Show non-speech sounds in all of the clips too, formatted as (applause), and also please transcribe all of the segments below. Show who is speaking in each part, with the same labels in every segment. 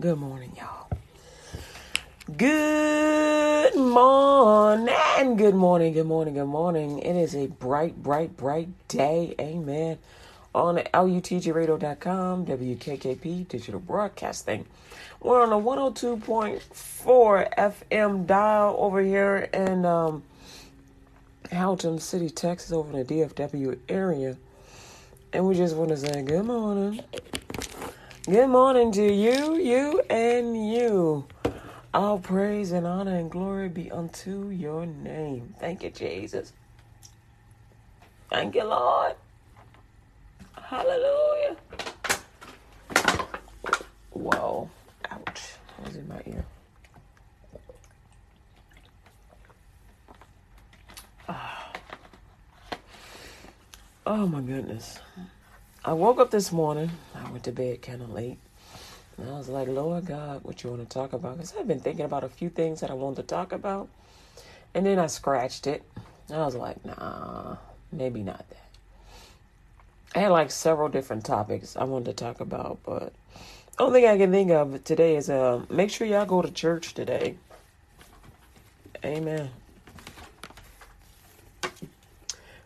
Speaker 1: Good morning, y'all. Good morning. Good morning. Good morning. Good morning. It is a bright, bright, bright day. Amen. On LUTGRadio.com, WKKP Digital Broadcasting. We're on a 102.4 FM dial over here in um, Haltom City, Texas, over in the DFW area. And we just want to say good morning. Good morning to you, you, and you. All praise and honor and glory be unto your name. Thank you, Jesus. Thank you, Lord. Hallelujah. Whoa. Ouch. That was in my ear. Ah. Oh my goodness. I woke up this morning. I went to bed kind of late. And I was like, Lord God, what you want to talk about? Because I've been thinking about a few things that I wanted to talk about. And then I scratched it. I was like, nah, maybe not that. I had like several different topics I wanted to talk about, but only thing I can think of today is uh, make sure y'all go to church today. Amen.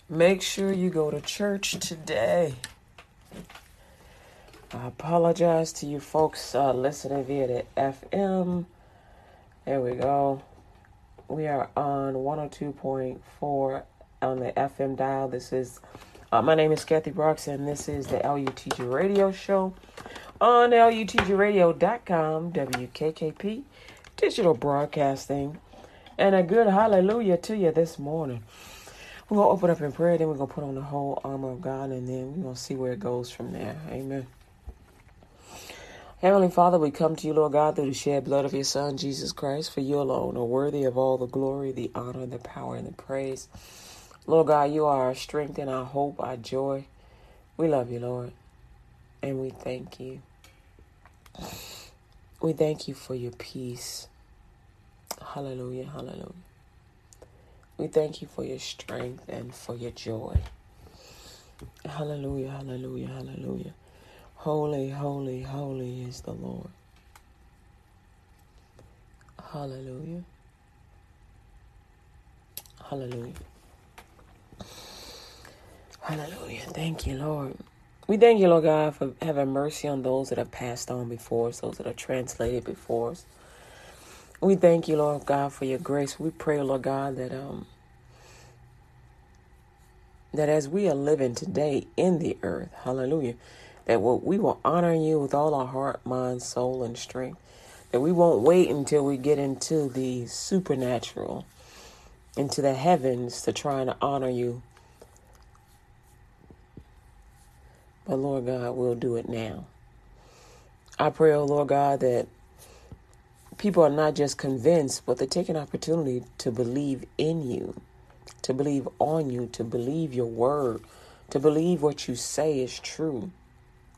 Speaker 1: Make sure you go to church today. I apologize to you folks uh, listening via the FM. There we go. We are on 102.4 on the FM dial. This is, uh, my name is Kathy Brooks, and this is the LUTG Radio Show on LUTGRadio.com, WKKP Digital Broadcasting. And a good hallelujah to you this morning. We're going to open up in prayer, then we're going to put on the whole armor of God, and then we're going to see where it goes from there. Amen. Heavenly Father, we come to you, Lord God, through the shed blood of your Son, Jesus Christ, for you alone are worthy of all the glory, the honor, the power, and the praise. Lord God, you are our strength and our hope, our joy. We love you, Lord, and we thank you. We thank you for your peace. Hallelujah, hallelujah. We thank you for your strength and for your joy. Hallelujah, hallelujah, hallelujah. Holy, holy, holy is the Lord. Hallelujah. Hallelujah. Hallelujah. Thank you, Lord. We thank you, Lord God, for having mercy on those that have passed on before us, those that are translated before us. We thank you, Lord God, for your grace. We pray, Lord God, that um that as we are living today in the earth, hallelujah, that we will honor you with all our heart, mind, soul, and strength. That we won't wait until we get into the supernatural, into the heavens to try and honor you. But Lord God, we'll do it now. I pray, oh Lord God, that people are not just convinced, but they take an opportunity to believe in you, to believe on you, to believe your word, to believe what you say is true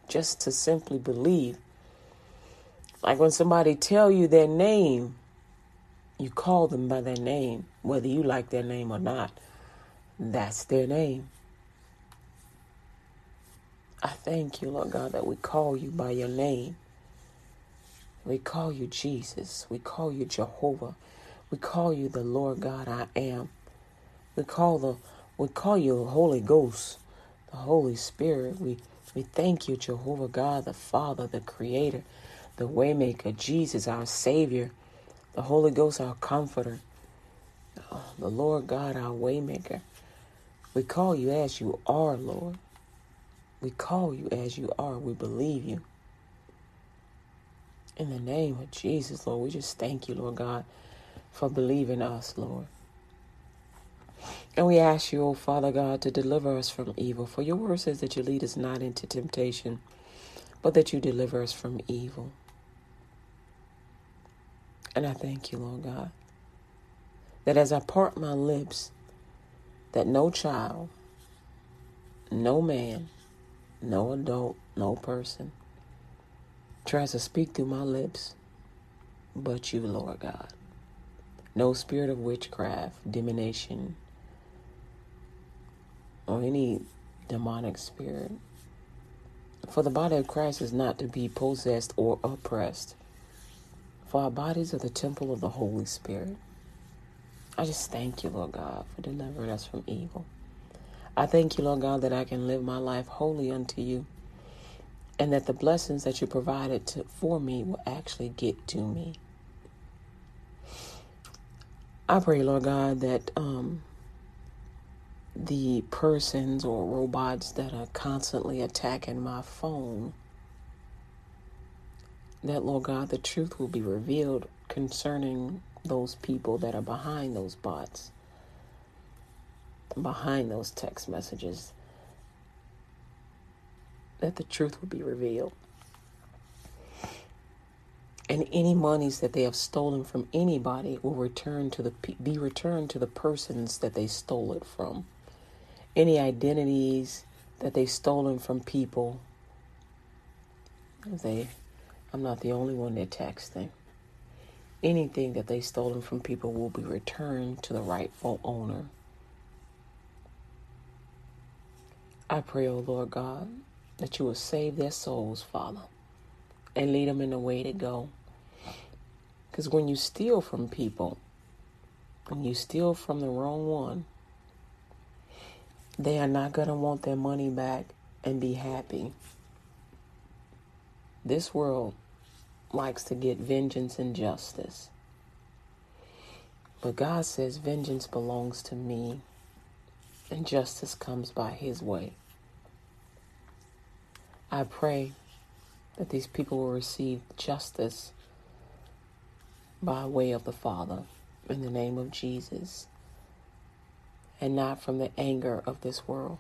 Speaker 1: just to simply believe. Like when somebody tell you their name, you call them by their name, whether you like their name or not. That's their name. I thank you, Lord God, that we call you by your name. We call you Jesus. We call you Jehovah. We call you the Lord God I am. We call the we call you Holy Ghost, the Holy Spirit. We we thank you, Jehovah God, the Father, the Creator, the Waymaker, Jesus, our Savior, the Holy Ghost, our Comforter, oh, the Lord God, our Waymaker. We call you as you are, Lord. We call you as you are. We believe you. In the name of Jesus, Lord, we just thank you, Lord God, for believing us, Lord. And we ask you, O Father God, to deliver us from evil. For your word says that you lead us not into temptation, but that you deliver us from evil. And I thank you, Lord God, that as I part my lips, that no child, no man, no adult, no person tries to speak through my lips but you, Lord God. No spirit of witchcraft, divination, or any demonic spirit. For the body of Christ is not to be possessed or oppressed. For our bodies are the temple of the Holy Spirit. I just thank you, Lord God, for delivering us from evil. I thank you, Lord God, that I can live my life wholly unto you and that the blessings that you provided to, for me will actually get to me. I pray, Lord God, that um, the persons or robots that are constantly attacking my phone, that, Lord God, the truth will be revealed concerning those people that are behind those bots, behind those text messages that the truth will be revealed. And any monies that they have stolen from anybody will return to the be returned to the persons that they stole it from. Any identities that they've stolen from people, they, I'm not the only one they're texting. Anything that they've stolen from people will be returned to the rightful owner. I pray, O oh Lord God, that you will save their souls, Father, and lead them in the way to go. Because when you steal from people, when you steal from the wrong one, they are not going to want their money back and be happy. This world likes to get vengeance and justice. But God says vengeance belongs to me and justice comes by his way. I pray that these people will receive justice by way of the Father in the name of Jesus and not from the anger of this world.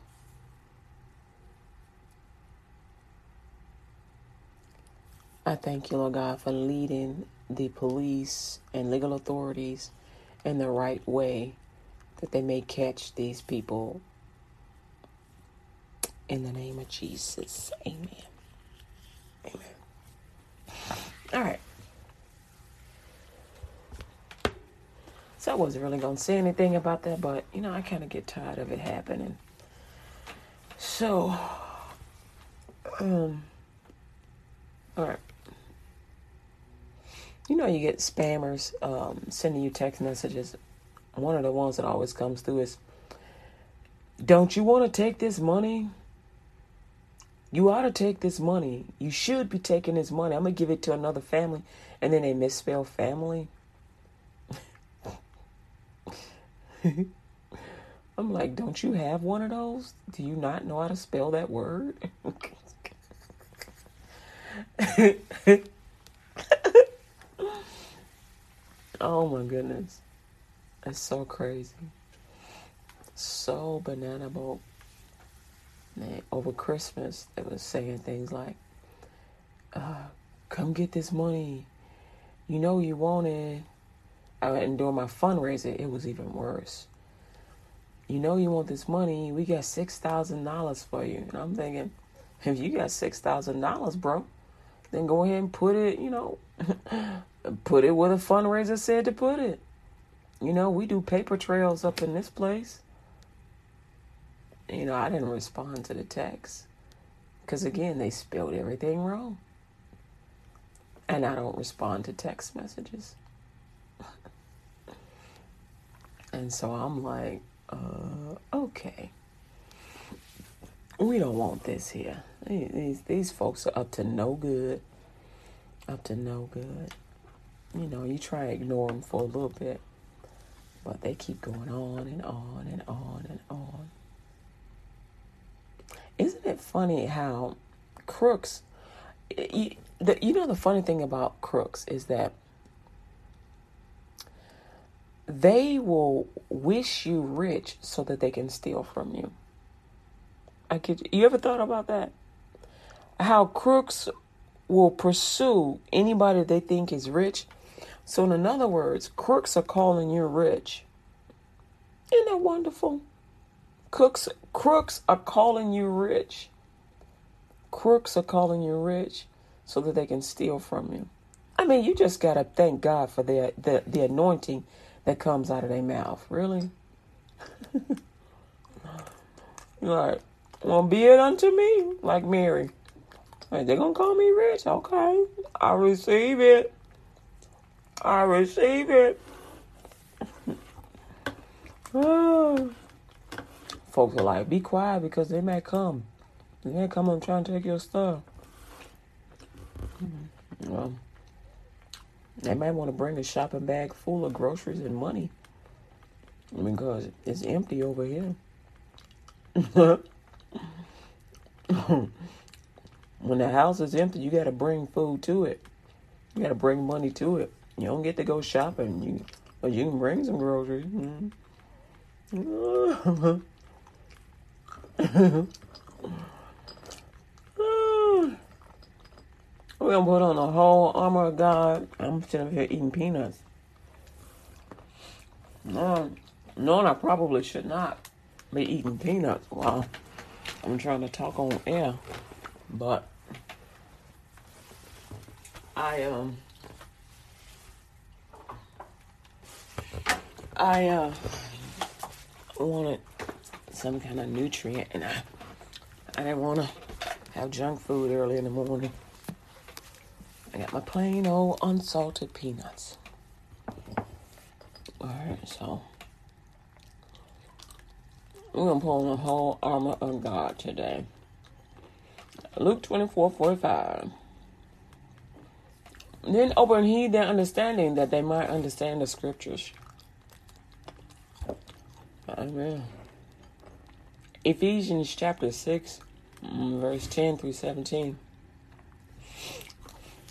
Speaker 1: I thank you, Lord God, for leading the police and legal authorities in the right way that they may catch these people in the name of Jesus. Amen. Amen. All right. So I wasn't really going to say anything about that, but you know, I kind of get tired of it happening. So, um, all right. You know, you get spammers um, sending you text messages. One of the ones that always comes through is, Don't you want to take this money? You ought to take this money. You should be taking this money. I'm going to give it to another family. And then they misspell family. (laughs) I'm like, don't you have one of those? Do you not know how to spell that word? (laughs) oh my goodness. That's so crazy. So banana boat over Christmas, they was saying things like, uh, "Come get this money. You know you want it." And during my fundraiser, it was even worse. You know you want this money. We got six thousand dollars for you, and I'm thinking, if you got six thousand dollars, bro, then go ahead and put it. You know, (laughs) put it where the fundraiser said to put it. You know, we do paper trails up in this place you know, I didn't respond to the text because, again, they spelled everything wrong. And I don't respond to text messages. (laughs) and so I'm like, uh, okay. We don't want this here. These, these folks are up to no good. Up to no good. You know, you try to ignore them for a little bit, but they keep going on and on and on and on. Isn't it funny how crooks, you, you know, the funny thing about crooks is that they will wish you rich so that they can steal from you. I kid you. You ever thought about that? How crooks will pursue anybody they think is rich. So, in other words, crooks are calling you rich. Isn't that wonderful? Cooks, crooks are calling you rich. Crooks are calling you rich so that they can steal from you. I mean, you just got to thank God for the, the, the anointing that comes out of their mouth. Really? (laughs) like, well, be it unto me, like Mary. Like, they're going to call me rich. Okay. I receive it. I receive it. (sighs) Folks are like, be quiet because they may come. They may come and try and take your stuff. Mm-hmm. Well, they might want to bring a shopping bag full of groceries and money because it's empty over here. (laughs) when the house is empty, you got to bring food to it. You got to bring money to it. You don't get to go shopping. You, but you can bring some groceries. Mm-hmm. (laughs) We're gonna put on the whole armor of God. I'm sitting here eating peanuts. No, no, I probably should not be eating peanuts while I'm trying to talk on air, but I um I uh wanted some kind of nutrient and I I didn't want to have junk food early in the morning. I got my plain old unsalted peanuts. Alright, so we're gonna pull on the whole armor of God today. Luke 24 45. Then open he their understanding that they might understand the scriptures. Amen. Ephesians chapter 6, mm, verse 10 through 17.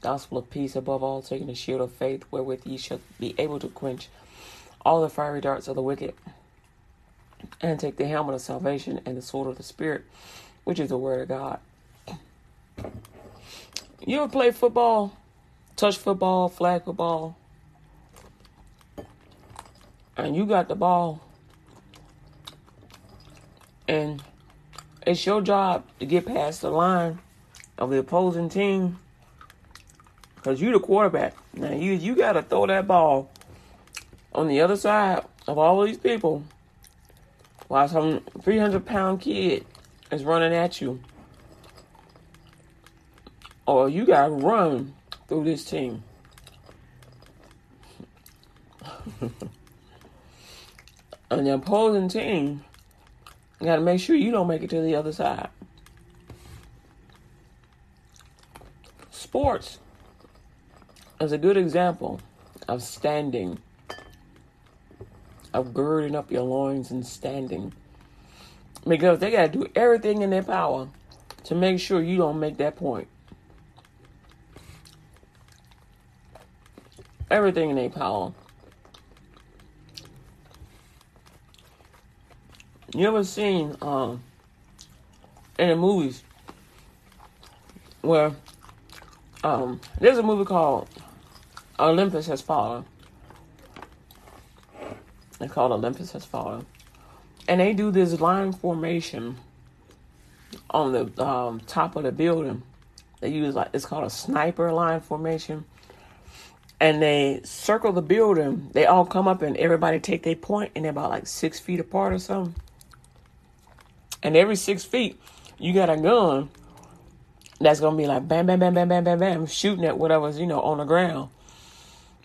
Speaker 1: gospel of peace, above all, taking the shield of faith, wherewith ye shall be able to quench all the fiery darts of the wicked, and take the helmet of salvation and the sword of the Spirit, which is the word of God. You ever play football, touch football, flag football, and you got the ball, and it's your job to get past the line of the opposing team Cause you the quarterback. Now you you gotta throw that ball on the other side of all of these people while some three hundred pound kid is running at you. Or you gotta run through this team. (laughs) and the opposing team gotta make sure you don't make it to the other side. Sports is a good example of standing, of girding up your loins and standing. Because they got to do everything in their power to make sure you don't make that point. Everything in their power. You ever seen um, in the movies where um, there's a movie called Olympus has fallen. It's called Olympus has fallen, and they do this line formation on the um, top of the building. They use like it's called a sniper line formation, and they circle the building. They all come up and everybody take their point, and they're about like six feet apart or something. And every six feet, you got a gun that's gonna be like bam, bam, bam, bam, bam, bam, bam, shooting at whatever's you know on the ground.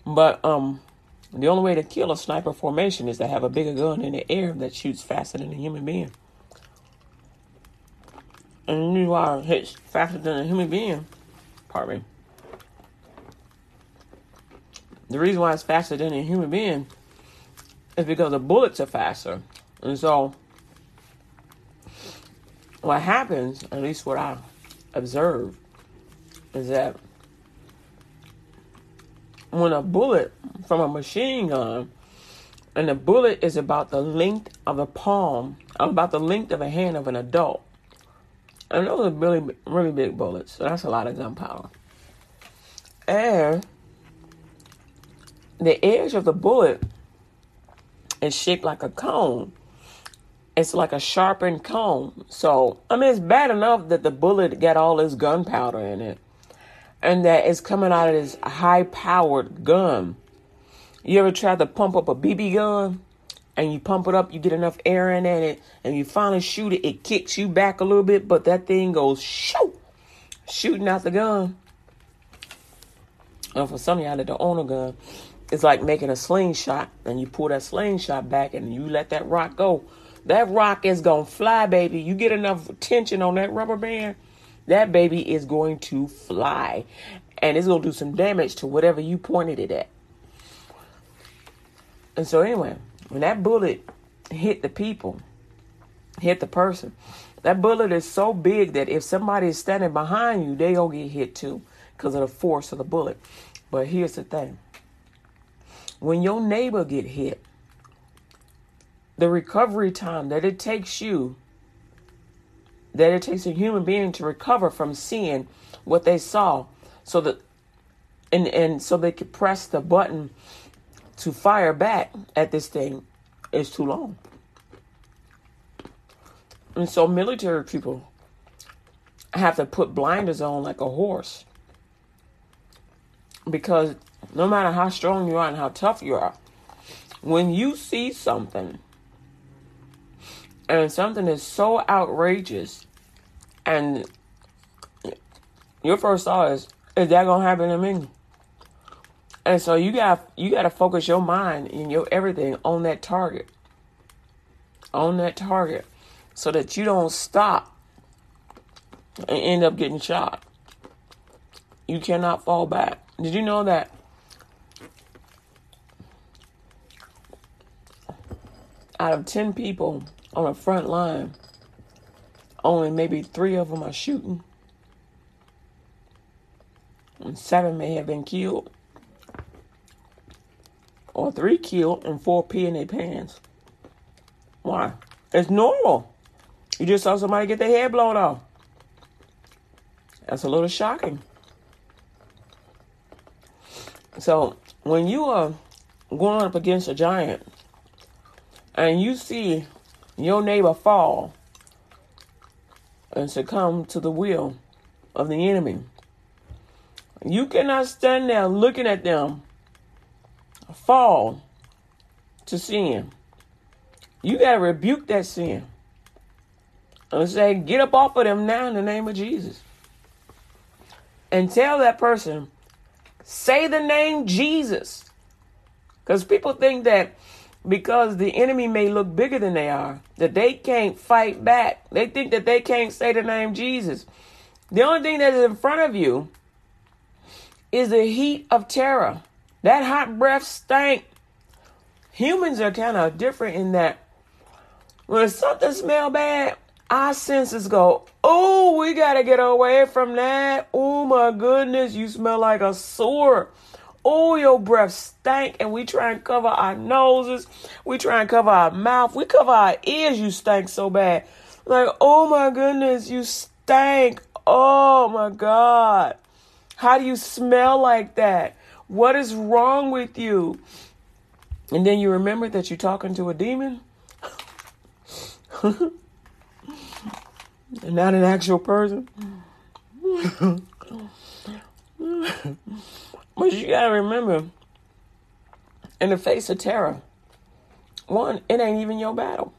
Speaker 1: But um, the only way to kill a sniper formation is to have a bigger gun in the air that shoots faster than a human being. And you are hits faster than a human being. Pardon me. The reason why it's faster than a human being is because the bullets are faster. And so, what happens, at least what I observe, is that when a bullet from a machine gun, and the bullet is about the length of a palm, about the length of a hand of an adult. And those are really, really big bullets, so that's a lot of gunpowder. And the edge of the bullet is shaped like a cone. It's like a sharpened cone. So, I mean, it's bad enough that the bullet got all this gunpowder in it and that is coming out of this high powered gun. You ever try to pump up a BB gun and you pump it up, you get enough air in it, and you finally shoot it, it kicks you back a little bit, but that thing goes shoot, shooting out the gun. And for some of y'all that don't own a gun, it's like making a slingshot, and you pull that slingshot back and you let that rock go. That rock is gonna fly, baby. You get enough tension on that rubber band, that baby is going to fly and it's going to do some damage to whatever you pointed it at. And so, anyway, when that bullet hit the people, hit the person, that bullet is so big that if somebody is standing behind you, they going to get hit too because of the force of the bullet. But here's the thing when your neighbor get hit, the recovery time that it takes you that it takes a human being to recover from seeing what they saw so that and and so they could press the button to fire back at this thing is too long. And so military people have to put blinders on like a horse. Because no matter how strong you are and how tough you are, when you see something and something is so outrageous and your first thought is is that gonna happen to me? And so you got you got to focus your mind and your everything on that target. On that target. So that you don't stop and end up getting shot. You cannot fall back. Did you know that? Out of 10 people on the front line, only maybe three of them are shooting. And seven may have been killed. Or three killed and four pee in their pants. Why? It's normal. You just saw somebody get their head blown off. That's a little shocking. So when you are going up against a giant and you see your neighbor fall and succumb to the will of the enemy. You cannot stand there looking at them fall to sin. You got to rebuke that sin and say, Get up off of them now in the name of Jesus. And tell that person, Say the name Jesus. Because people think that because the enemy may look bigger than they are, that they can't fight back. They think that they can't say the name Jesus. The only thing that is in front of you is the heat of terror. That hot breath stank. Humans are kind of different in that when something smell bad, our senses go, oh, we got to get away from that. Oh my goodness, you smell like a sewer. Oh, your breath stank, and we try and cover our noses. We try and cover our mouth. We cover our ears. You stank so bad. Like, oh my goodness, you stank. Oh my God. How do you smell like that? What is wrong with you? And then you remember that you're talking to a demon? (laughs) and not an actual person? (laughs) But you gotta remember, in the face of terror, one, it ain't even your battle.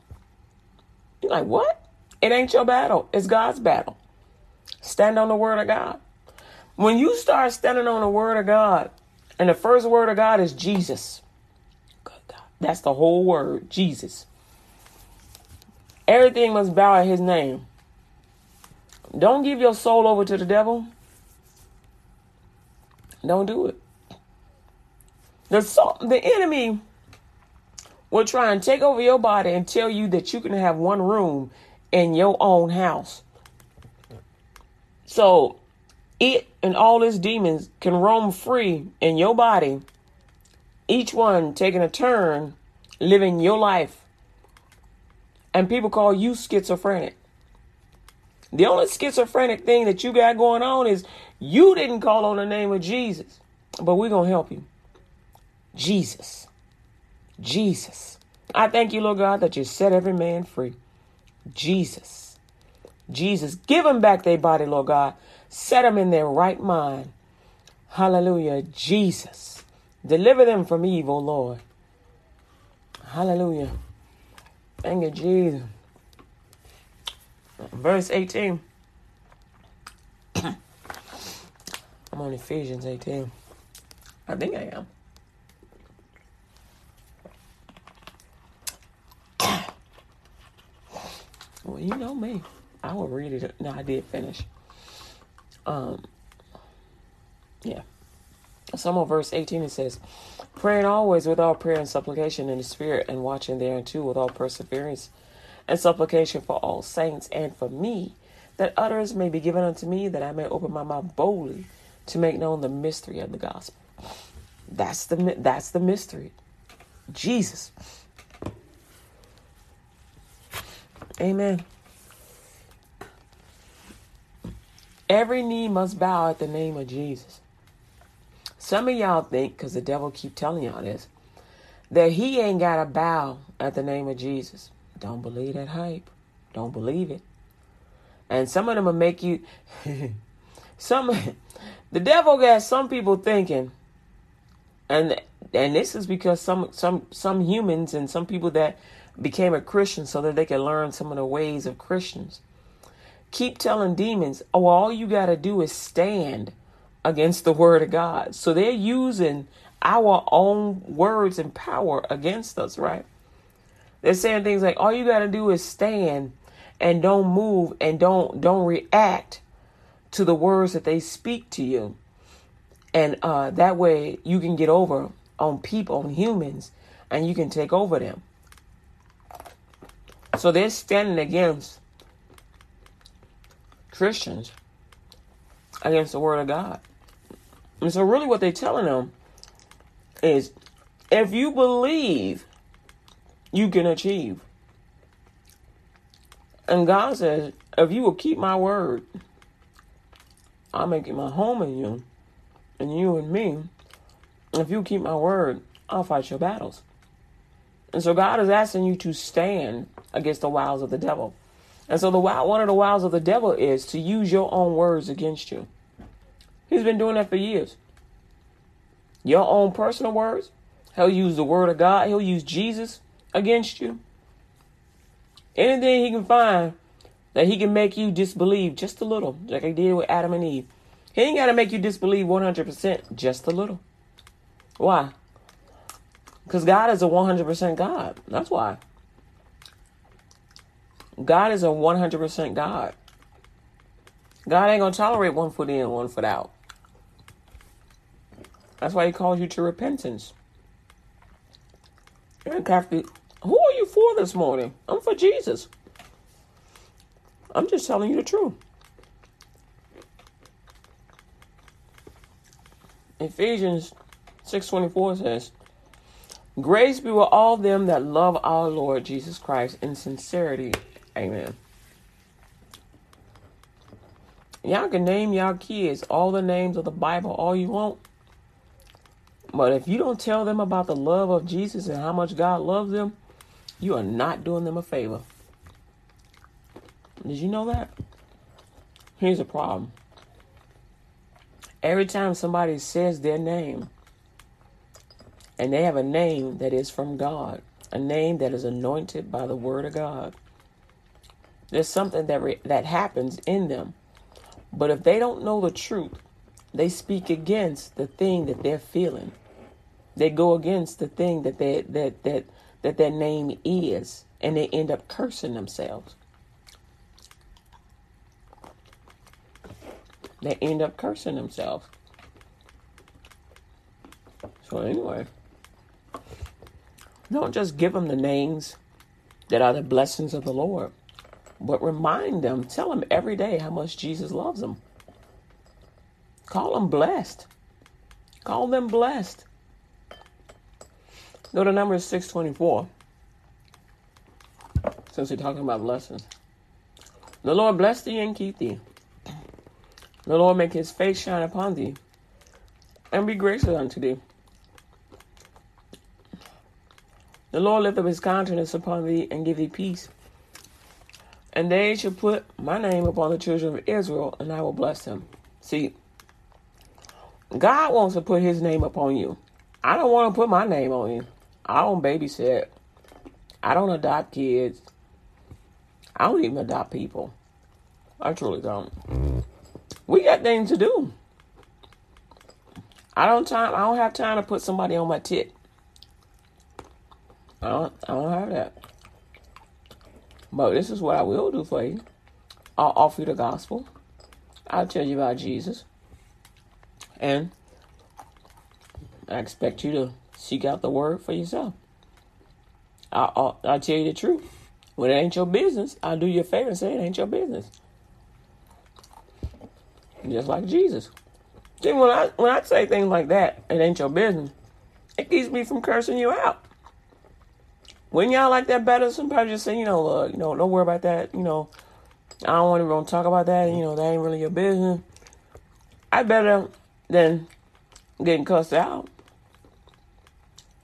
Speaker 1: You're like, what? It ain't your battle. It's God's battle. Stand on the word of God. When you start standing on the word of God, and the first word of God is Jesus. That's the whole word, Jesus. Everything must bow at his name. Don't give your soul over to the devil. Don't do it. The, the enemy will try and take over your body and tell you that you can have one room in your own house. So it and all its demons can roam free in your body, each one taking a turn living your life. And people call you schizophrenic. The only schizophrenic thing that you got going on is you didn't call on the name of Jesus. But we're going to help you. Jesus. Jesus. I thank you, Lord God, that you set every man free. Jesus. Jesus. Give them back their body, Lord God. Set them in their right mind. Hallelujah. Jesus. Deliver them from evil, Lord. Hallelujah. Thank you, Jesus. Verse 18. (coughs) I'm on Ephesians 18. I think I am. (coughs) well, you know me. I will read it. No, I did finish. Um, yeah. Some of verse 18 it says, Praying always with all prayer and supplication in the Spirit, and watching thereunto with all perseverance and supplication for all saints and for me, that utterance may be given unto me, that I may open my mouth boldly to make known the mystery of the gospel. That's the that's the mystery. Jesus. Amen. Every knee must bow at the name of Jesus. Some of y'all think, because the devil keep telling y'all this, that he ain't got to bow at the name of Jesus. Don't believe that hype. Don't believe it. And some of them will make you, (laughs) some, (laughs) the devil got some people thinking, and and this is because some some some humans and some people that became a Christian so that they can learn some of the ways of Christians keep telling demons, oh, all you got to do is stand against the word of God. So they're using our own words and power against us, right? They're saying things like all you got to do is stand and don't move and don't don't react to the words that they speak to you. And uh, that way you can get over on people, on humans, and you can take over them. So they're standing against Christians, against the Word of God. And so, really, what they're telling them is if you believe, you can achieve. And God says, if you will keep my word, I'll make it my home in you, and you and me. If you keep my word, I'll fight your battles. And so God is asking you to stand against the wiles of the devil. And so the one of the wiles of the devil is to use your own words against you. He's been doing that for years. Your own personal words. He'll use the word of God. He'll use Jesus against you. Anything he can find that he can make you disbelieve just a little, like he did with Adam and Eve. He ain't got to make you disbelieve 100%, just a little. Why? Because God is a 100% God. That's why. God is a 100% God. God ain't going to tolerate one foot in, one foot out. That's why he calls you to repentance. And Kathy, who are you for this morning? I'm for Jesus. I'm just telling you the truth. Ephesians 6:24 says, "Grace be with all them that love our Lord Jesus Christ in sincerity." Amen. Y'all can name y'all kids all the names of the Bible all you want. But if you don't tell them about the love of Jesus and how much God loves them, you are not doing them a favor. Did you know that? Here's a problem. Every time somebody says their name, and they have a name that is from God, a name that is anointed by the Word of God, there's something that re- that happens in them. But if they don't know the truth, they speak against the thing that they're feeling. They go against the thing that they, that that that their name is, and they end up cursing themselves. They end up cursing themselves. So anyway, Don't just give them the names that are the blessings of the Lord, but remind them, tell them every day how much Jesus loves them. Call them blessed. Call them blessed. Go to Numbers 624. Since we're talking about blessings. The Lord bless thee and keep thee. The Lord make his face shine upon thee and be gracious unto thee. The Lord lift up his countenance upon thee and give thee peace. And they shall put my name upon the children of Israel, and I will bless them. See, God wants to put his name upon you. I don't want to put my name on you. I don't babysit. I don't adopt kids. I don't even adopt people. I truly don't. Mm. We got things to do. I don't time. I don't have time to put somebody on my tit. I don't. I don't have that. But this is what I will do for you. I'll offer you the gospel. I'll tell you about Jesus. And I expect you to seek out the word for yourself. I'll, I'll, I'll tell you the truth. When it ain't your business, I'll do you a favor and say it ain't your business. Just like Jesus. See, when I when I say things like that, it ain't your business. It keeps me from cursing you out. When y'all like that better, somebody just say, you know, uh, you know, don't worry about that. You know, I don't want to talk about that. You know, that ain't really your business. I better than getting cussed out.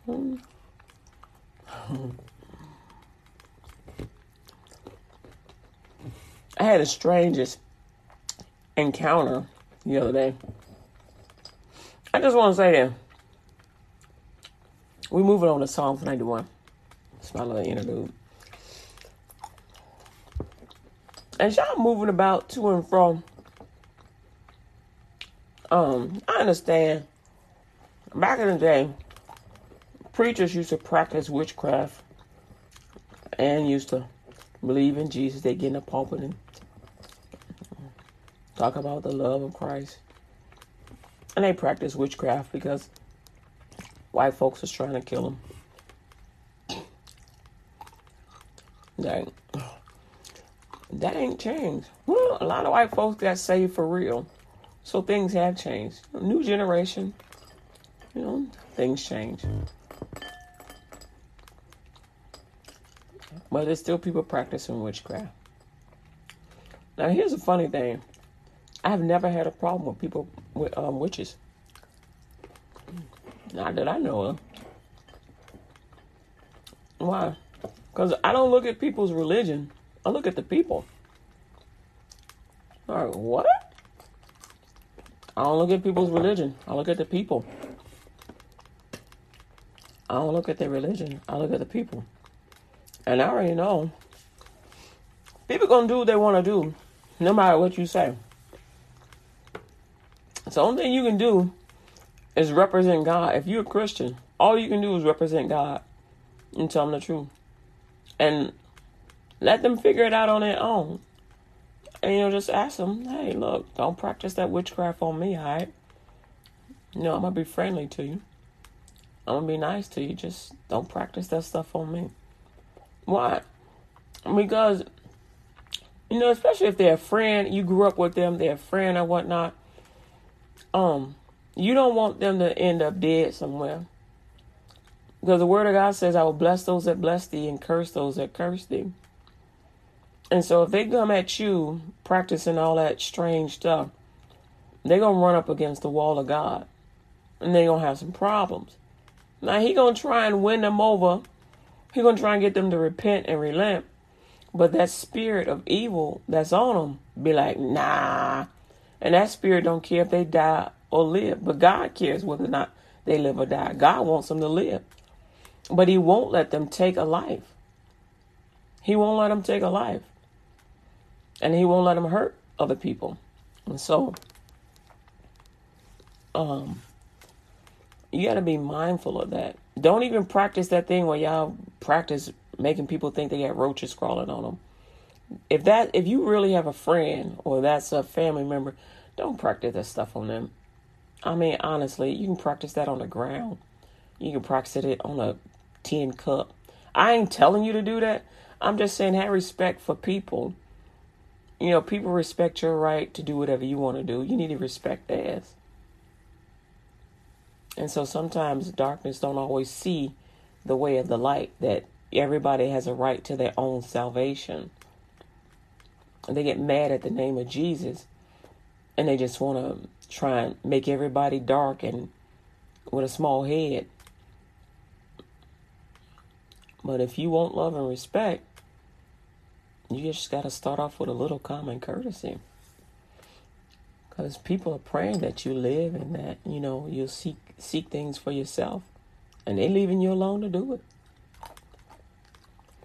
Speaker 1: I had the strangest encounter the other day. I just want to say that we're moving on to Psalms 91. It's my little interlude. As y'all moving about to and from, um, I understand. Back in the day, preachers used to practice witchcraft and used to believe in Jesus. They get in the pulpit and talk about the love of Christ. And they practice witchcraft because white folks is trying to kill them. That, that ain't changed. Well, a lot of white folks got saved for real. So things have changed. New generation, you know, things change. But there's still people practicing witchcraft. Now, here's a funny thing I have never had a problem with people with um, witches. Not that I know of. Why? Because I don't look at people's religion. I look at the people. All right, what? I don't look at people's religion. I look at the people. I don't look at their religion. I look at the people. And I already know people gonna do what they want to do, no matter what you say. So the only thing you can do is represent God. If you're a Christian, all you can do is represent God and tell them the truth. And let them figure it out on their own. And you know, just ask them, hey, look, don't practice that witchcraft on me, alright? You know, I'm gonna be friendly to you. I'm gonna be nice to you. Just don't practice that stuff on me. Why? Because you know, especially if they're a friend, you grew up with them, they're a friend or whatnot. Um, you don't want them to end up dead somewhere. Because the word of God says, I will bless those that bless thee and curse those that curse thee. And so if they come at you practicing all that strange stuff, they're to run up against the wall of God. And they're to have some problems. Now, he to try and win them over. He going to try and get them to repent and relent. But that spirit of evil that's on them be like, nah, and that spirit don't care if they die or live. But God cares whether or not they live or die. God wants them to live. But he won't let them take a life. He won't let them take a life. And he won't let them hurt other people. And so um you got to be mindful of that. Don't even practice that thing where y'all practice making people think they got roaches crawling on them if that if you really have a friend or that's a family member, don't practice that stuff on them. I mean, honestly, you can practice that on the ground. You can practice it on a tin cup. I ain't telling you to do that. I'm just saying have respect for people. You know, people respect your right to do whatever you want to do. You need to respect theirs. And so sometimes darkness don't always see the way of the light that everybody has a right to their own salvation. They get mad at the name of Jesus and they just want to try and make everybody dark and with a small head. But if you want love and respect, you just got to start off with a little common courtesy. Because people are praying that you live and that, you know, you'll seek seek things for yourself. And they're leaving you alone to do it.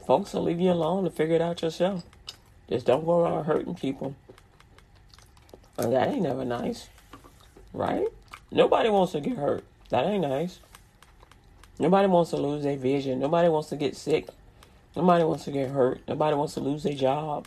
Speaker 1: Folks will leave you alone to figure it out yourself. Just don't go around hurting people. And that ain't never nice. Right? Nobody wants to get hurt. That ain't nice. Nobody wants to lose their vision. Nobody wants to get sick. Nobody wants to get hurt. Nobody wants to lose their job.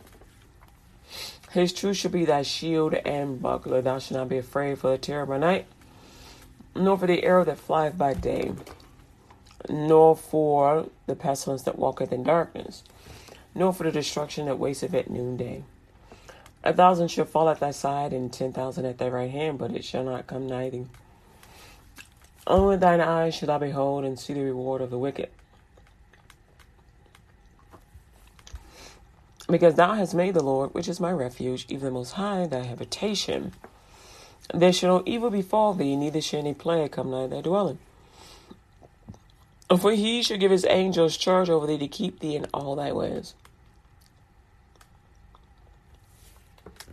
Speaker 1: His truth shall be thy shield and buckler. Thou shalt not be afraid for the terror by night, nor for the arrow that flieth by day, nor for the pestilence that walketh in darkness, nor for the destruction that wasteth at noonday. A thousand shall fall at thy side, and ten thousand at thy right hand, but it shall not come nigh thee. Only thine eyes shall I behold and see the reward of the wicked. Because thou hast made the Lord, which is my refuge, even the Most High, thy habitation. There shall no evil befall thee, neither shall any plague come nigh thy dwelling. For he shall give his angels charge over thee to keep thee in all thy ways.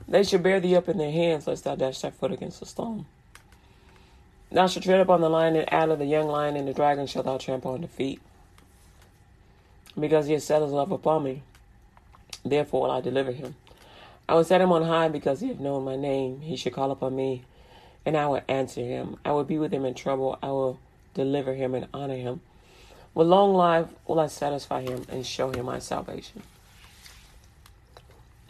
Speaker 1: They shall bear thee up in their hands, lest thou dash thy foot against a stone. Thou shalt tread upon the lion and adder, the young lion and the dragon shalt thou trample under feet. Because he has set his love upon me, therefore will I deliver him. I will set him on high because he hath known my name. He shall call upon me, and I will answer him. I will be with him in trouble. I will deliver him and honor him. With long life will I satisfy him and show him my salvation.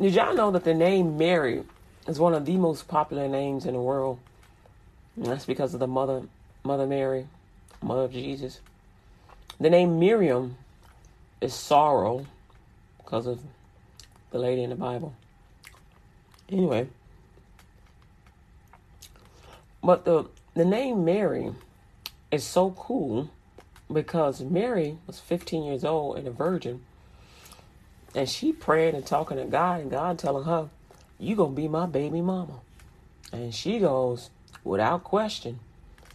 Speaker 1: Did y'all know that the name Mary is one of the most popular names in the world? And that's because of the mother, Mother Mary, mother of Jesus. The name Miriam is sorrow because of the lady in the Bible. Anyway, but the the name Mary is so cool because Mary was 15 years old and a virgin and she praying and talking to God, and God telling her, You gonna be my baby mama. And she goes, without question,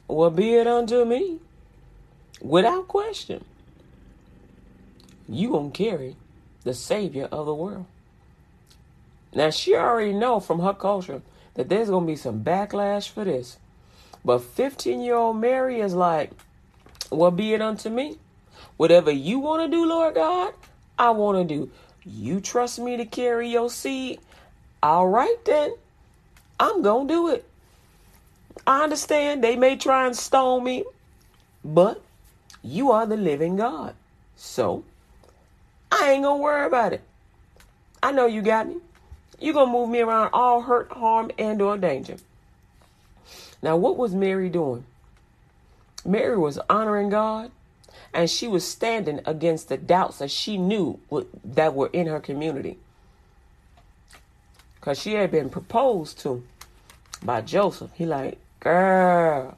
Speaker 1: Well, be it unto me. Without question. You gonna carry the Savior of the world. Now she already know from her culture that there's gonna be some backlash for this. But 15 year old Mary is like, Well, be it unto me. Whatever you want to do, Lord God, I want to do. You trust me to carry your seed? All right, then. I'm going to do it. I understand they may try and stone me, but you are the living God. So I ain't going to worry about it. I know you got me. You're going to move me around all hurt, harm, and or danger. Now, what was Mary doing? Mary was honoring God and she was standing against the doubts that she knew that were in her community. Because she had been proposed to by Joseph. He like, girl,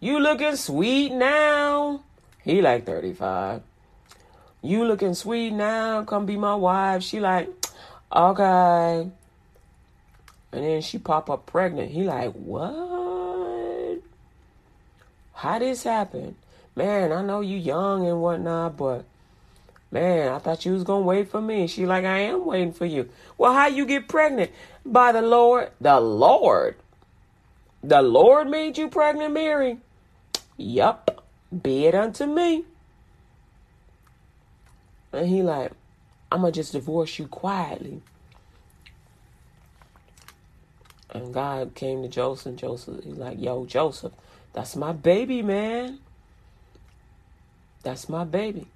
Speaker 1: you looking sweet now. He like 35. You looking sweet now. Come be my wife. She like, okay. And then she pop up pregnant. He like, what? How this happen? man, I know you young and whatnot, but Man, I thought you was gonna wait for me. She like, I am waiting for you. Well, how you get pregnant? By the Lord. The Lord. The Lord made you pregnant, Mary. Yup. Be it unto me. And he like, I'm gonna just divorce you quietly. And God came to Joseph. And Joseph, he's like, Yo, Joseph, that's my baby, man. That's my baby.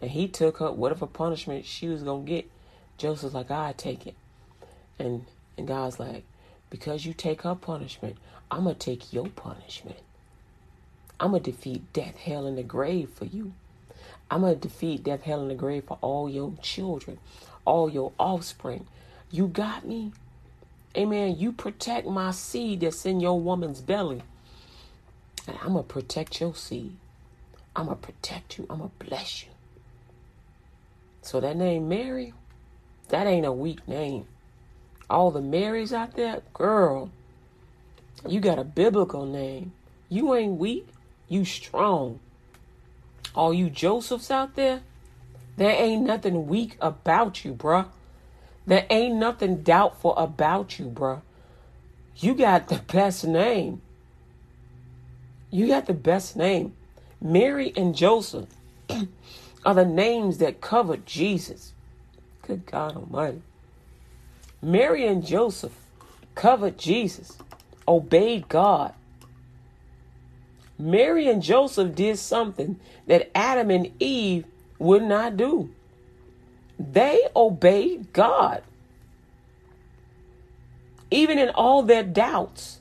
Speaker 1: And he took her whatever punishment she was gonna get. Joseph's like, I take it. And and God's like, because you take her punishment, I'm gonna take your punishment. I'm gonna defeat death, hell, and the grave for you. I'm gonna defeat death, hell, and the grave for all your children, all your offspring. You got me? Amen. You protect my seed that's in your woman's belly. And I'm gonna protect your seed. I'm gonna protect you. I'm gonna bless you. So that name Mary, that ain't a weak name. All the Marys out there, girl, you got a biblical name. You ain't weak, you strong. All you Josephs out there, there ain't nothing weak about you, bruh. There ain't nothing doubtful about you, bruh. You got the (laughs) best name. You got the best name. Mary and Joseph (clears throat) are the names that covered Jesus. Good God Almighty. Mary and Joseph covered Jesus, obeyed God. Mary and Joseph did something that Adam and Eve would not do. They obeyed God. Even in all their doubts,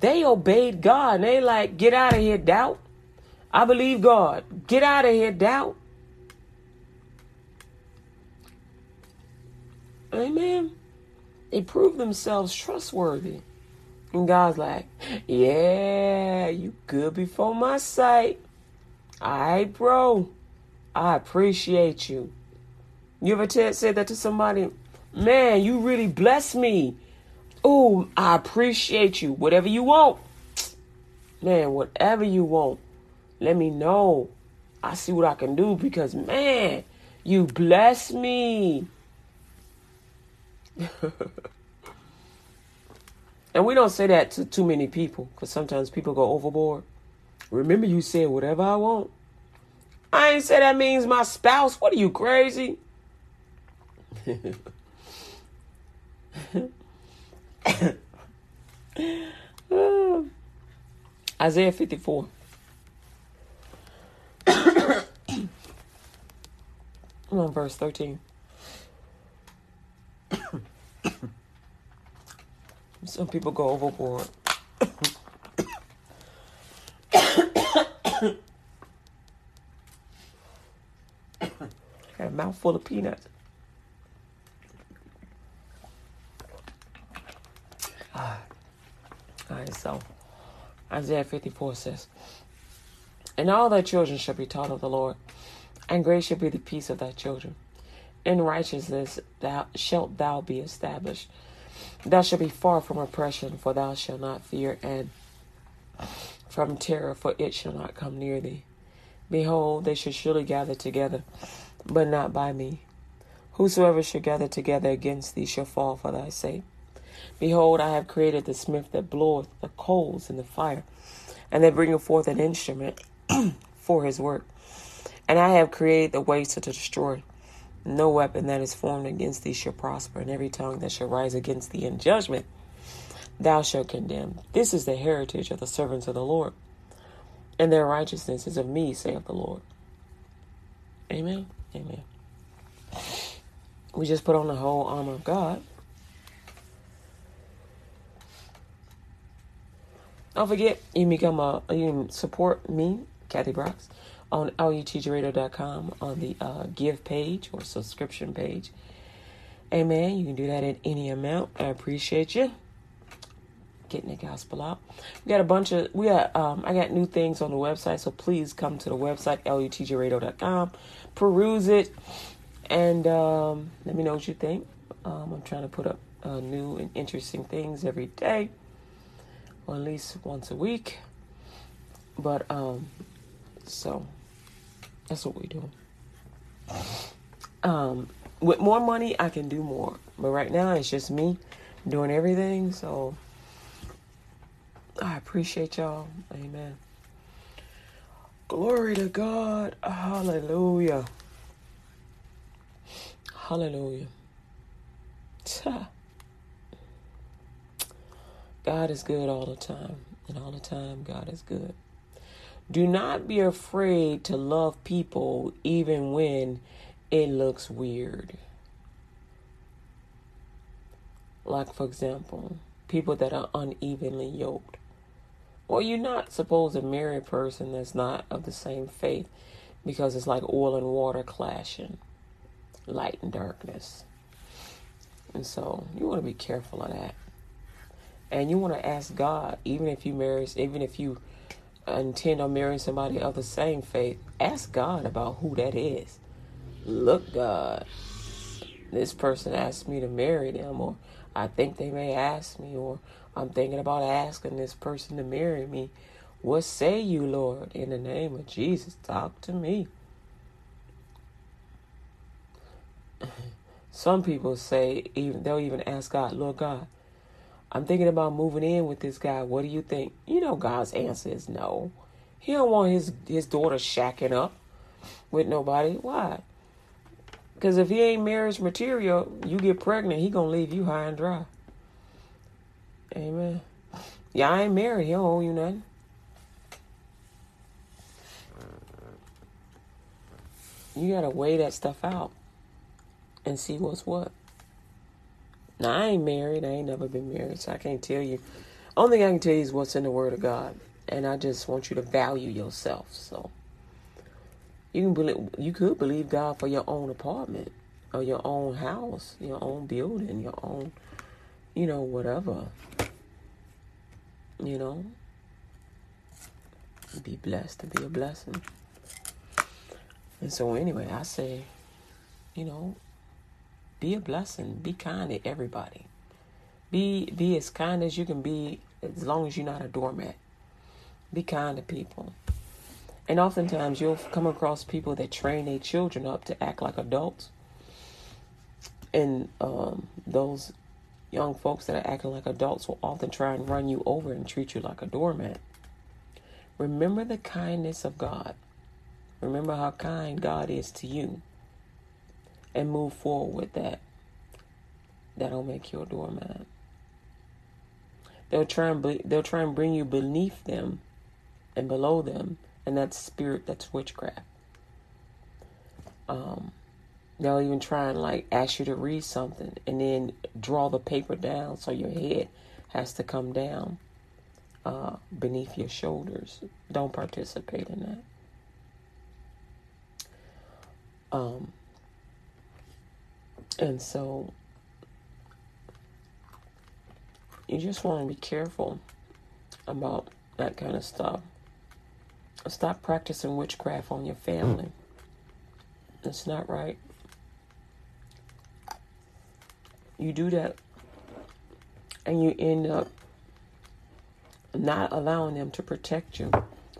Speaker 1: they obeyed God. And they like, get out of here, doubt. I believe God. Get out of here, doubt. Amen. They proved themselves trustworthy. And God's like, yeah, you good before my sight. All right, bro. I appreciate you. You ever t- said that to somebody? Man, you really bless me. Oh, I appreciate you. Whatever you want. Man, whatever you want. Let me know. I see what I can do because, man, you bless me. (laughs) and we don't say that to too many people because sometimes people go overboard. Remember, you said whatever I want. I ain't say that means my spouse. What are you crazy? (coughs) Isaiah 54. (coughs) I'm on verse 13. (coughs) Some people go overboard. Got a mouthful of peanuts. All so Isaiah 54 says, And all thy children shall be taught of the Lord, and great shall be the peace of thy children. In righteousness thou shalt thou be established. Thou shalt be far from oppression, for thou shalt not fear, and from terror, for it shall not come near thee. Behold, they shall surely gather together, but not by me. Whosoever shall gather together against thee shall fall for thy sake. Behold, I have created the smith that bloweth the coals in the fire, and that bringeth forth an instrument (clears throat) for his work. And I have created the waster to destroy. No weapon that is formed against thee shall prosper, and every tongue that shall rise against thee in judgment thou shalt condemn. This is the heritage of the servants of the Lord, and their righteousness is of me, saith the Lord. Amen. Amen. We just put on the whole armor of God. Don't forget, you can become a, you can support me, Kathy Brooks, on lutgradio.com on the uh, give page or subscription page. Amen. You can do that at any amount. I appreciate you getting the gospel out. We got a bunch of we got um I got new things on the website, so please come to the website lutgradio.com, peruse it, and um, let me know what you think. Um, I'm trying to put up uh, new and interesting things every day, or at least once a week. But um, so that's what we do. Um, with more money, I can do more. But right now, it's just me doing everything. So I appreciate y'all. Amen. Glory to God. Hallelujah. Hallelujah. (laughs) God is good all the time. And all the time, God is good. Do not be afraid to love people even when it looks weird. Like, for example, people that are unevenly yoked. Well, you're not supposed to marry a person that's not of the same faith because it's like oil and water clashing, light and darkness. And so you want to be careful of that. And you want to ask God, even if you marry, even if you intend on marrying somebody of the same faith, ask God about who that is. Look, God, this person asked me to marry them, or I think they may ask me, or I'm thinking about asking this person to marry me. What say you, Lord? In the name of Jesus, talk to me. (laughs) Some people say even they'll even ask God, Lord God, I'm thinking about moving in with this guy. What do you think? You know God's answer is no. He don't want his his daughter shacking up with nobody. Why? Because if he ain't marriage material, you get pregnant, he gonna leave you high and dry. Amen. Yeah, I ain't married. He don't owe you nothing. You gotta weigh that stuff out and see what's what. Now I ain't married. I ain't never been married, so I can't tell you. Only thing I can tell you is what's in the Word of God, and I just want you to value yourself. So you can believe, you could believe God for your own apartment or your own house, your own building, your own, you know, whatever. You know, be blessed to be a blessing. And so anyway, I say, you know, be a blessing. Be kind to everybody. Be be as kind as you can be as long as you're not a doormat. Be kind to people. And oftentimes you'll come across people that train their children up to act like adults. And um, those young folks that are acting like adults will often try and run you over and treat you like a doormat. Remember the kindness of God. Remember how kind God is to you and move forward with that. That'll make you a doormat. They'll try and be, they'll try and bring you beneath them and below them, and that's spirit. That's witchcraft. Um, they'll even try and like ask you to read something and then draw the paper down so your head has to come down uh, beneath your shoulders. Don't participate in that. Um, and so you just want to be careful about that kind of stuff. Stop practicing witchcraft on your family. It's not right. You do that and you end up not allowing them to protect you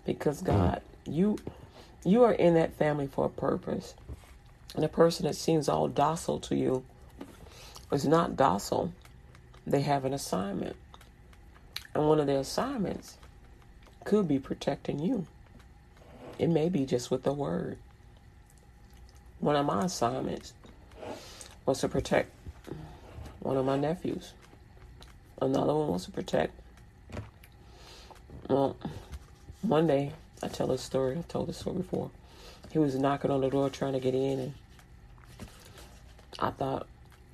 Speaker 1: because mm. God, you you are in that family for a purpose. And a person that seems all docile to you is not docile. They have an assignment. And one of their assignments could be protecting you. It may be just with the word. One of my assignments was to protect one of my nephews. Another one was to protect. Well, one day, I tell this story, I've told this story before. He was knocking on the door trying to get in, and I thought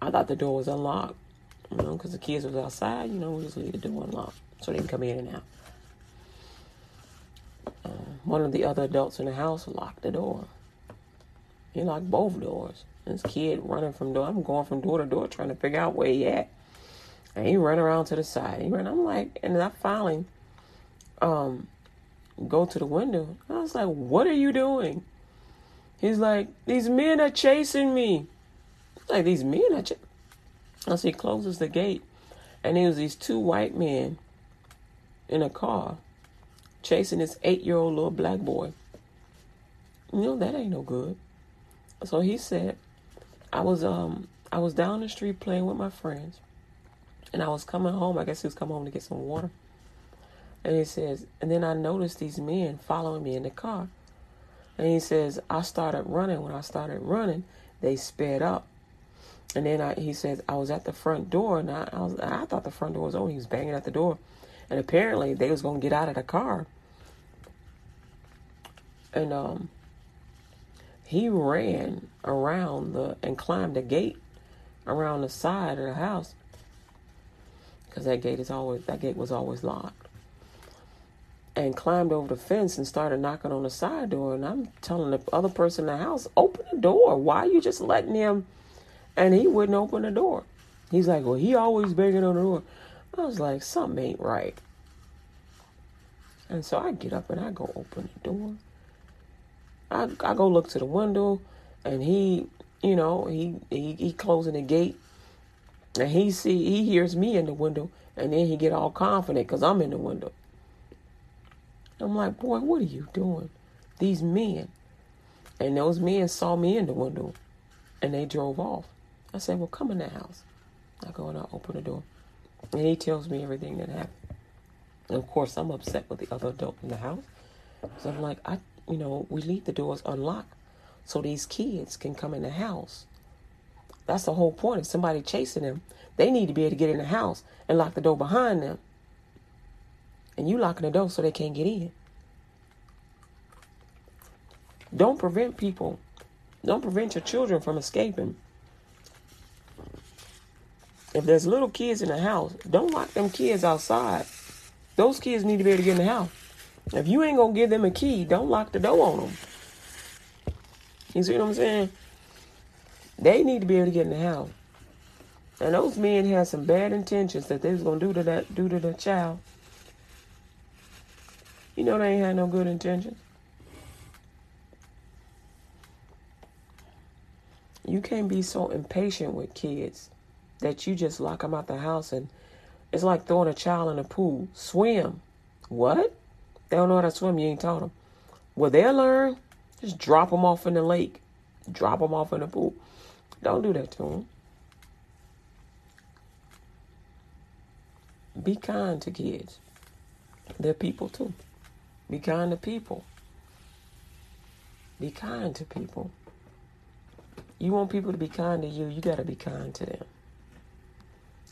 Speaker 1: I thought the door was unlocked, you know, because the kids was outside. You know, we just leave the door unlocked so they can come in and out. Uh, one of the other adults in the house locked the door. He locked both doors. This kid running from door. I'm going from door to door trying to figure out where he at. And he run around to the side. He ran. I'm like, and I finally um go to the window. I was like, what are you doing? He's like, these men are chasing me. Like these men are. Ch-. As he closes the gate, and there was these two white men in a car chasing this eight-year-old little black boy. You know that ain't no good. So he said, I was um I was down the street playing with my friends, and I was coming home. I guess he was coming home to get some water. And he says, and then I noticed these men following me in the car. And he says, I started running. When I started running, they sped up. And then I, he says, I was at the front door, and I, I, was, I thought the front door was open. He was banging at the door, and apparently they was gonna get out of the car. And um, he ran around the and climbed the gate around the side of the house. Because that gate is always that gate was always locked. And climbed over the fence and started knocking on the side door. And i'm telling the other person in the house open the door. Why are you just letting him and he wouldn't open the door he's like well he always banging on the door i was like something ain't right and so i get up and i go open the door I, I go look to the window, and he, you know, he he, he closing the gate, and he see he hears me in the window, and then he get all confident because I'm in the window. I'm like, boy, what are you doing? These men, and those men saw me in the window, and they drove off. I said, well, come in the house. I go and I open the door, and he tells me everything that happened. And of course, I'm upset with the other adult in the house. So I'm like, I you know, we leave the doors unlocked so these kids can come in the house. That's the whole point. If somebody chasing them, they need to be able to get in the house and lock the door behind them. And you locking the door so they can't get in. Don't prevent people. Don't prevent your children from escaping. If there's little kids in the house, don't lock them kids outside. Those kids need to be able to get in the house. If you ain't gonna give them a key, don't lock the door on them. You see what I'm saying? They need to be able to get in the house. And those men had some bad intentions that they was gonna do to that do to the child. You know they ain't had no good intentions. You can't be so impatient with kids that you just lock them out the house and it's like throwing a child in a pool. Swim. What? They don't know how to swim. You ain't taught them. Well, they'll learn. Just drop them off in the lake. Drop them off in the pool. Don't do that to them. Be kind to kids. They're people too. Be kind to people. Be kind to people. You want people to be kind to you, you got to be kind to them.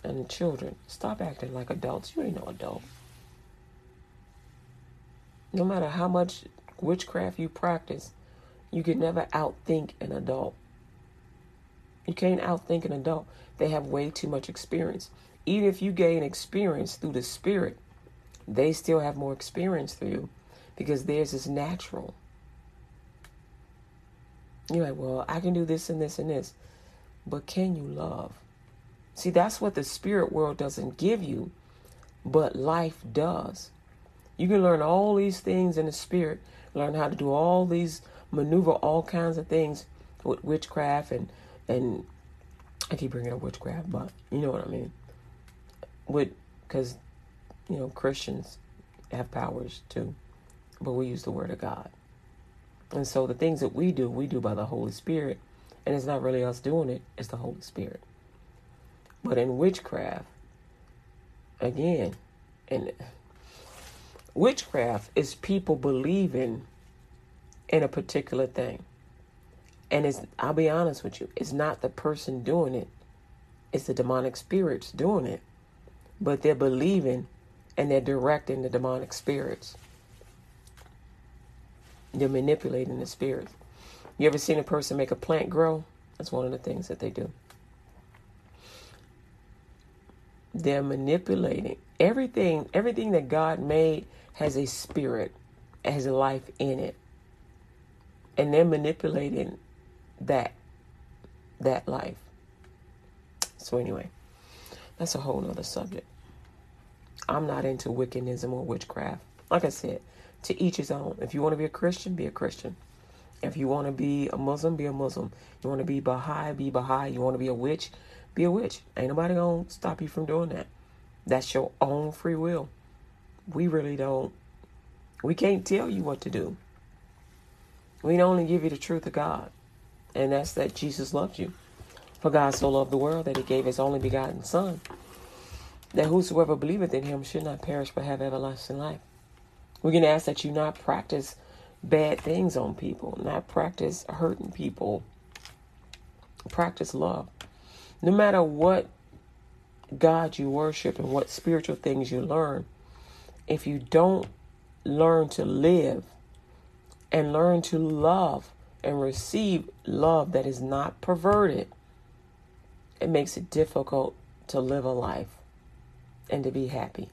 Speaker 1: And children, stop acting like adults. You ain't no adult no matter how much witchcraft you practice, you can never outthink an adult. You can't outthink an adult. They have way too much experience. Even if you gain experience through the spirit, they still have more experience through you because theirs is natural. You're like, well, I can do this and this and this. But can you love? See, that's what the spirit world doesn't give you, but life does. You can learn all these things in the spirit, learn how to do all these maneuver all kinds of things with witchcraft and and I keep bringing up witchcraft, but you know what I mean. With because you know Christians have powers too, but we use the word of God, and so the things that we do, we do by the Holy Spirit, and it's not really us doing it; it's the Holy Spirit. But in witchcraft, again, and Witchcraft is people believing in a particular thing. And it's I'll be honest with you, it's not the person doing it. It's the demonic spirits doing it. But they're believing and they're directing the demonic spirits. They're manipulating the spirits. You ever seen a person make a plant grow? That's one of the things that they do. They're manipulating everything everything that God made has a spirit, has a life in it. And they're manipulating that that life. So anyway, that's a whole other subject. I'm not into Wiccanism or witchcraft. Like I said, to each his own. If you want to be a Christian, be a Christian. If you want to be a Muslim, be a Muslim. You want to be Baha'i, be Baha'i. You want to be a witch, be a witch. Ain't nobody gonna stop you from doing that. That's your own free will we really don't, we can't tell you what to do. We can only give you the truth of God. And that's that Jesus loved you. For God so loved the world that he gave his only begotten Son, that whosoever believeth in him should not perish but have everlasting life. We're going to ask that you not practice bad things on people, not practice hurting people. Practice love. No matter what God you worship and what spiritual things you learn, if you don't learn to live and learn to love and receive love that is not perverted, it makes it difficult to live a life and to be happy.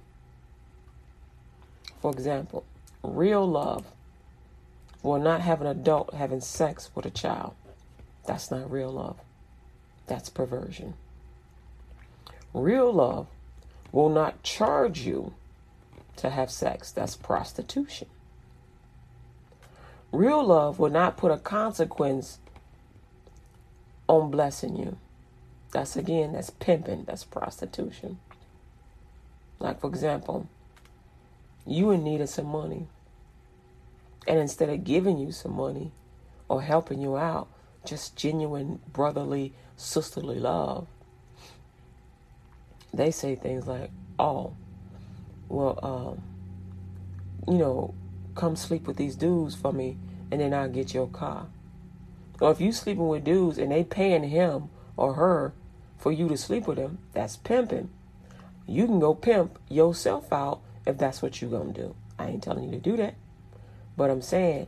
Speaker 1: For example, real love will not have an adult having sex with a child. That's not real love. That's perversion. Real love will not charge you to have sex. That's prostitution. Real love will not put a consequence on blessing you. That's again, that's pimping, that's prostitution. Like, for example, you in need of some money. And instead of giving you some money or helping you out, just genuine brotherly, sisterly love, they say things like, oh, well, um, you know, come sleep with these dudes for me and then I'll get your car. Or if you sleeping with dudes and they paying him or her for you to sleep with them, that's pimping. You can go pimp yourself out if that's what you're going to do. I ain't telling you to do that. But I'm saying,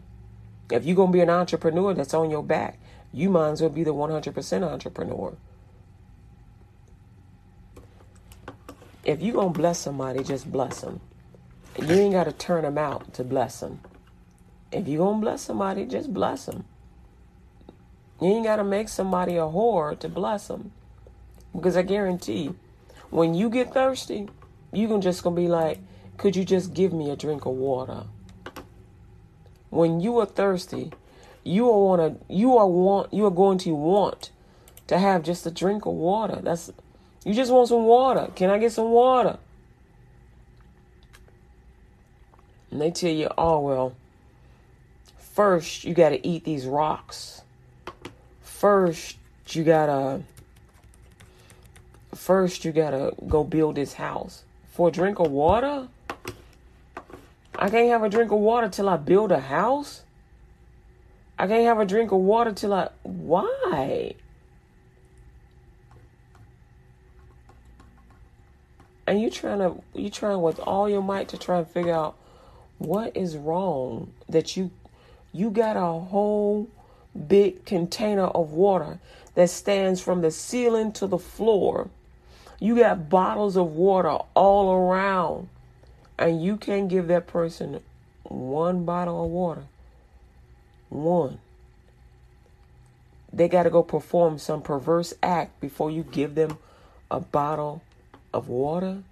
Speaker 1: if you're to be an entrepreneur that's on your back, you might as well be the 100% entrepreneur. If you're going to bless somebody, just bless them. You ain't got to turn them out to bless them. If you're going to bless somebody, just bless them. You ain't got to make somebody a whore to bless them. Because I guarantee, when you get thirsty, you can just going to be like, could you just give me a drink of water? When you are thirsty, you are want to you are want you are going to want to have just a drink of water. That's you just want some water. Can I get some water? And they tell you, oh well, first you got to eat these rocks. First you gotta first you gotta go build this house for a drink of water. I can't have a drink of water till I build a house. I can't have a drink of water till I. Why? And you trying to you trying with all your might to try and figure out what is wrong that you you got a whole big container of water that stands from the ceiling to the floor. You got bottles of water all around and you can't give that person one bottle of water, one, they got to go perform some perverse act before you give them a bottle of water.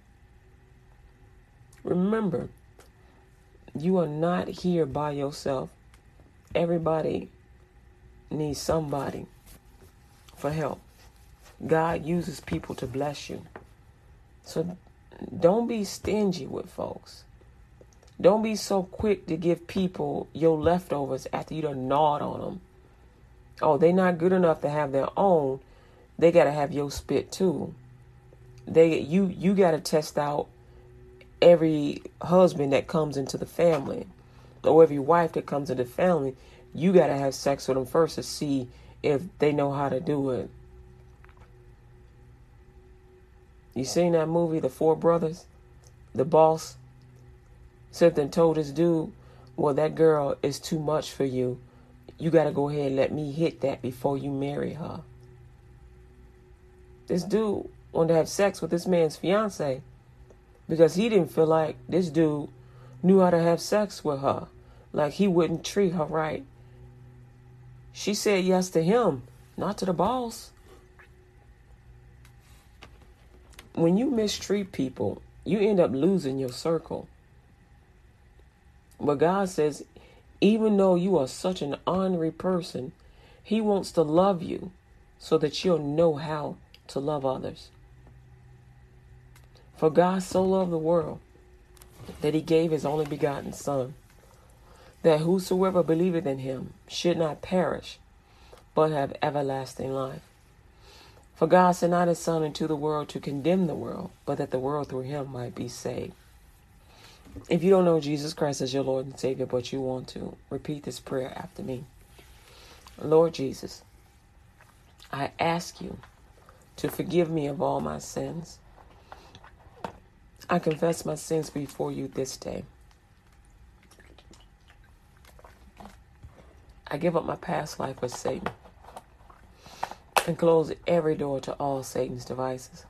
Speaker 1: Remember, you are not here by yourself. Everybody needs somebody for help. God uses people to bless you. So don't be stingy with folks. Don't be so quick to give people your leftovers after you done gnawed on them. Oh, they not good enough to have their own. They gotta have your spit too. They you you gotta test out every husband that comes into the family, or every wife that comes into the family. You gotta have sex with them first to see if they know how to do it. You seen that movie, The Four Brothers? The boss something told this dude, Well, that girl is too much for you. You got to go ahead and let me hit that before you marry her. This dude wanted to have sex with this man's fiance because he didn't feel like this dude knew how to have sex with her. Like he wouldn't treat her right. She said yes to him, not to the boss. when you mistreat people, you end up losing your circle. But God says, even though you are such an honorary person, He wants to love you so that you'll know how to love others. For God so loved the world that He gave His only begotten Son, that whosoever believeth in Him should not perish, but have everlasting life. For God sent not his Son into the world to condemn the world, but that the world through him might be saved. If you don't know Jesus Christ as your Lord and Savior, but you want to, repeat this prayer after me. Lord Jesus, I ask you to forgive me of all my sins. I confess my sins before you this day. I give up my past life with Satan and close every door to all Satan's devices.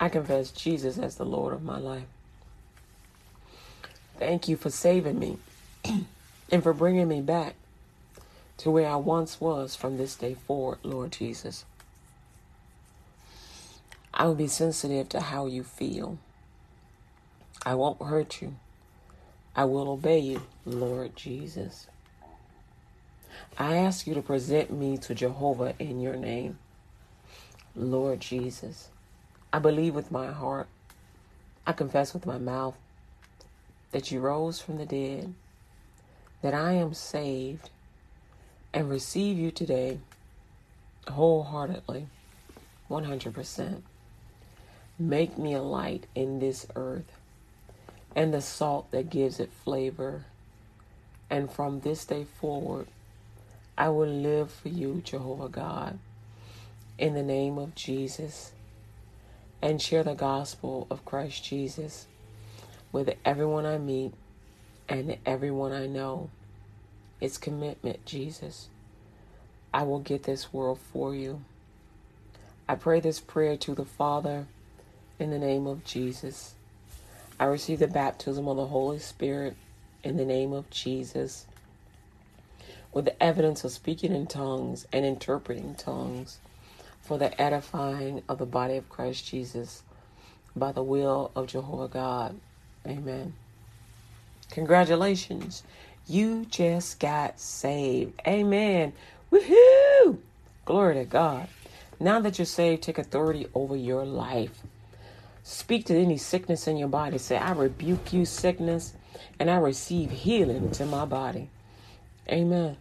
Speaker 1: I confess Jesus as the Lord of my life. Thank you for saving me (clears throat) and for bringing me back to where I once was from this day forward, Lord Jesus. I will be sensitive to how you feel. I won't hurt you. I will obey you, Lord Jesus. I ask you to present me to Jehovah in your name. Lord Jesus, I believe with my heart, I confess with my mouth that you rose from the dead, that I am saved, and receive you today wholeheartedly, 100%. Make me a light in this earth and the salt that gives it flavor. And from this day forward, I will live for you, Jehovah God, in the name of Jesus, and share the gospel of Christ Jesus with everyone I meet and everyone I know. It's commitment, Jesus. I will get this world for you. I pray this prayer to the Father in the name of Jesus. I receive the baptism of the Holy Spirit in the name of Jesus with the evidence of speaking in tongues and interpreting tongues for the edifying of the body of Christ Jesus by the will of Jehovah God. Amen. Congratulations. You just got saved. Amen. Woohoo! Glory to God. Now that you're saved, take authority over your life. Speak to any sickness in your body. Say, I rebuke you, sickness, and I receive healing to my body. Amen.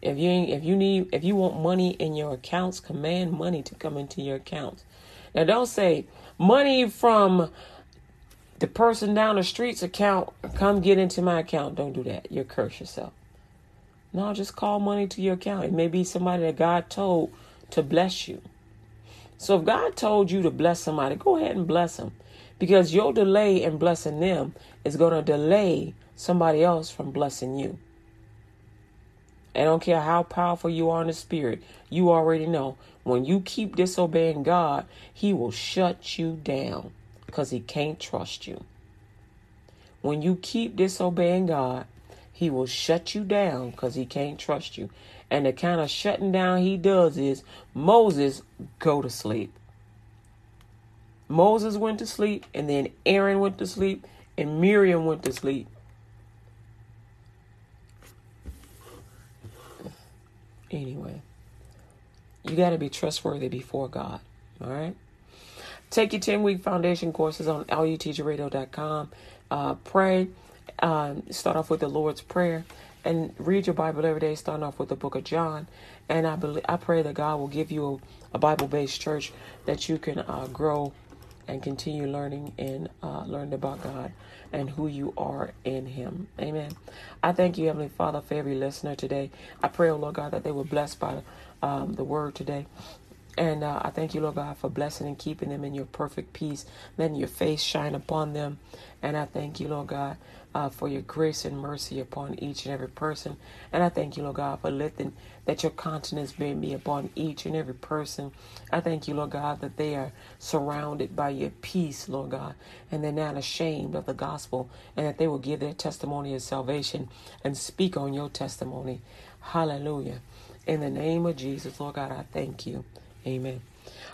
Speaker 1: If you if you need if you want money in your accounts, command money to come into your accounts. Now don't say money from the person down the street's account come get into my account. Don't do that. You'll curse yourself. No, just call money to your account. It may be somebody that God told to bless you. So if God told you to bless somebody, go ahead and bless them. Because your delay in blessing them is going to delay somebody else from blessing you. I don't care how powerful you are in the spirit, you already know when you keep disobeying God, He will shut you down because He can't trust you. When you keep disobeying God, He will shut you down because He can't trust you. And the kind of shutting down He does is Moses go to sleep. Moses went to sleep, and then Aaron went to sleep, and Miriam went to sleep. Anyway, you got to be trustworthy before God. All right? Take your 10 week foundation courses on lutgradio.com. Uh, pray. Um, start off with the Lord's Prayer and read your Bible every day, starting off with the book of John. And I believe, I pray that God will give you a, a Bible based church that you can uh, grow and continue learning and uh, learn about God and who you are in Him. Amen. I thank you, Heavenly Father, for every listener today. I pray, oh Lord God, that they were blessed by um, the word today. And uh, I thank you, Lord God, for blessing and keeping them in your perfect peace, letting your face shine upon them. And I thank you, Lord God, uh, for your grace and mercy upon each and every person. And I thank you, Lord God, for letting that your countenance may be upon each and every person. I thank you, Lord God, that they are surrounded by your peace, Lord God, and they're not ashamed of the gospel, and that they will give their testimony of salvation and speak on your testimony. Hallelujah. In the name of Jesus, Lord God, I thank you. Amen.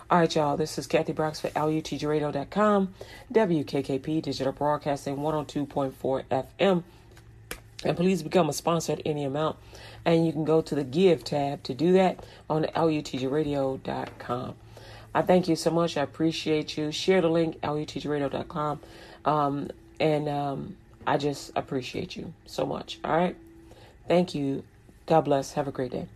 Speaker 1: All right, y'all. This is Kathy Brooks for LUTGRadio.com, WKKP Digital Broadcasting 102.4 FM. And please become a sponsor at any amount. And you can go to the Give tab to do that on LUTGRadio.com. I thank you so much. I appreciate you. Share the link, LUTGRadio.com. Um, and um, I just appreciate you so much. All right. Thank you. God bless. Have a great day.